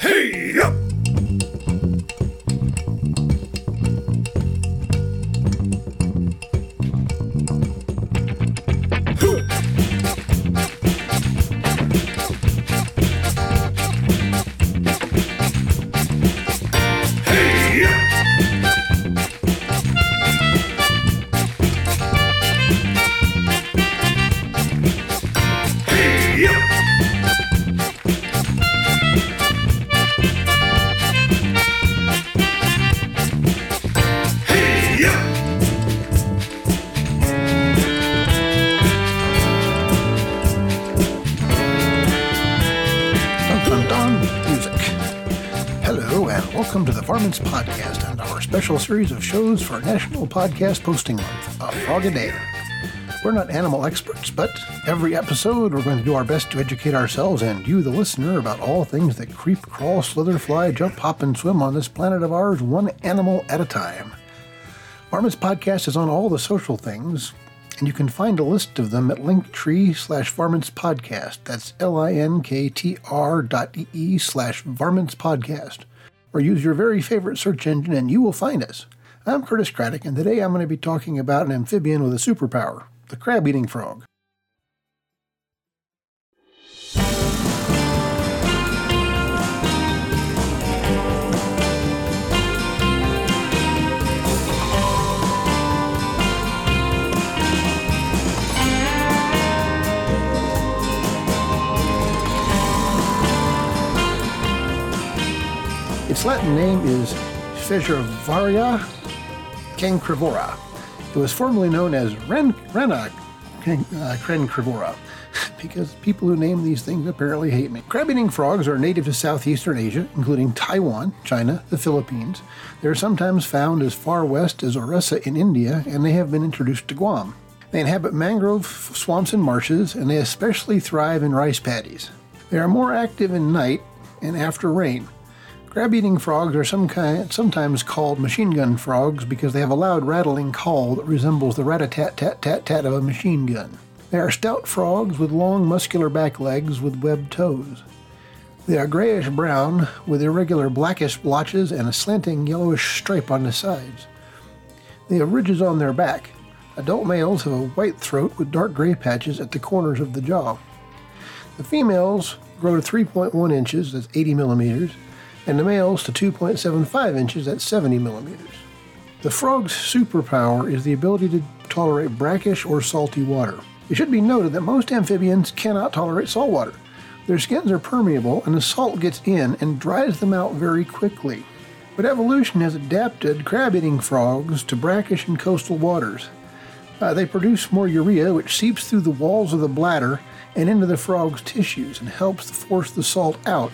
Hey up! Welcome to the Varmints Podcast and our special series of shows for National Podcast Posting Month, A Frog a Day. We're not animal experts, but every episode we're going to do our best to educate ourselves and you, the listener, about all things that creep, crawl, slither, fly, jump, hop, and swim on this planet of ours, one animal at a time. Varmints Podcast is on all the social things, and you can find a list of them at linktree slash varmints podcast. That's L-I-N-K-T-R dot E-E slash varmints podcast. Or use your very favorite search engine and you will find us. I'm Curtis Craddock, and today I'm going to be talking about an amphibian with a superpower, the crab-eating frog. Its Latin name is Fejervarya cancrivora. It was formerly known as Ren, Rena uh, because people who name these things apparently hate me. Crab-eating frogs are native to southeastern Asia, including Taiwan, China, the Philippines. They are sometimes found as far west as Orissa in India, and they have been introduced to Guam. They inhabit mangrove swamps and marshes, and they especially thrive in rice paddies. They are more active in night and after rain. Crab-eating frogs are some kind, sometimes called machine gun frogs because they have a loud rattling call that resembles the rat-a-tat-tat-tat-tat of a machine gun. They are stout frogs with long muscular back legs with webbed toes. They are grayish-brown with irregular blackish blotches and a slanting yellowish stripe on the sides. They have ridges on their back. Adult males have a white throat with dark gray patches at the corners of the jaw. The females grow to 3.1 inches, that's 80 millimeters, and the males to 2.75 inches, at 70 millimeters. The frog's superpower is the ability to tolerate brackish or salty water. It should be noted that most amphibians cannot tolerate salt water. Their skins are permeable, and the salt gets in and dries them out very quickly. But evolution has adapted crab eating frogs to brackish and coastal waters. Uh, they produce more urea, which seeps through the walls of the bladder and into the frog's tissues and helps force the salt out.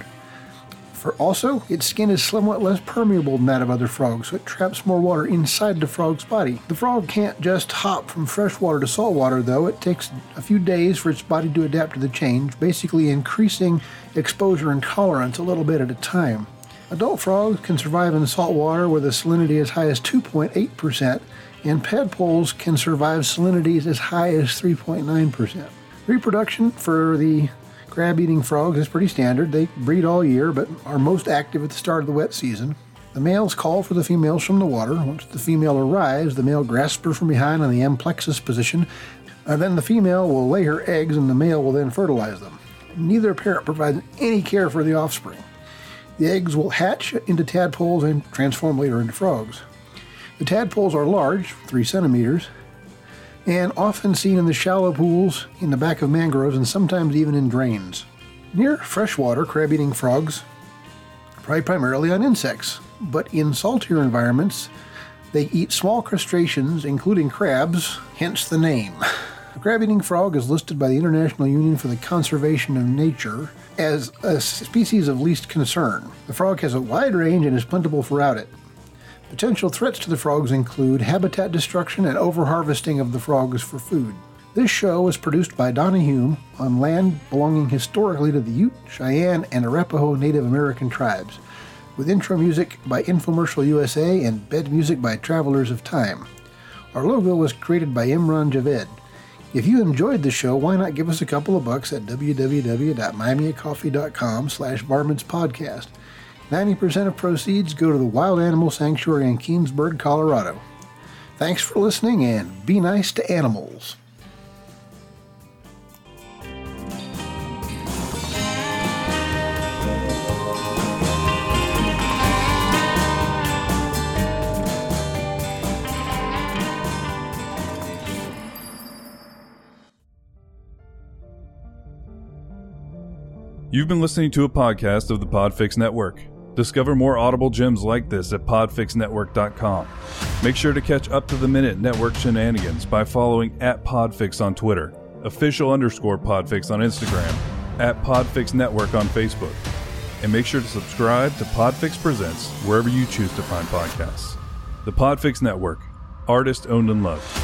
Also, its skin is somewhat less permeable than that of other frogs, so it traps more water inside the frog's body. The frog can't just hop from freshwater to saltwater, though. It takes a few days for its body to adapt to the change, basically increasing exposure and tolerance a little bit at a time. Adult frogs can survive in salt water with a salinity as high as 2.8%, and tadpoles can survive salinities as high as 3.9%. Reproduction for the Crab eating frogs is pretty standard. They breed all year, but are most active at the start of the wet season. The males call for the females from the water. Once the female arrives, the male grasps her from behind in the amplexus position, and then the female will lay her eggs and the male will then fertilize them. Neither parent provides any care for the offspring. The eggs will hatch into tadpoles and transform later into frogs. The tadpoles are large, 3 centimeters, and often seen in the shallow pools, in the back of mangroves, and sometimes even in drains. Near freshwater, crab eating frogs prey primarily on insects, but in saltier environments, they eat small crustaceans, including crabs, hence the name. The crab eating frog is listed by the International Union for the Conservation of Nature as a species of least concern. The frog has a wide range and is plentiful throughout it. Potential threats to the frogs include habitat destruction and overharvesting of the frogs for food. This show was produced by Donna Hume on land belonging historically to the Ute, Cheyenne, and Arapaho Native American tribes, with intro music by Infomercial USA and bed music by Travelers of Time. Our logo was created by Imran Javed. If you enjoyed the show, why not give us a couple of bucks at www.buymeacoffee.com slash Podcast. 90% of proceeds go to the Wild Animal Sanctuary in Keenesburg, Colorado. Thanks for listening and be nice to animals. You've been listening to a podcast of the Podfix Network. Discover more audible gems like this at podfixnetwork.com. Make sure to catch up to the minute network shenanigans by following at Podfix on Twitter, official underscore Podfix on Instagram, at Podfix Network on Facebook, and make sure to subscribe to Podfix Presents wherever you choose to find podcasts. The Podfix Network, artist owned and loved.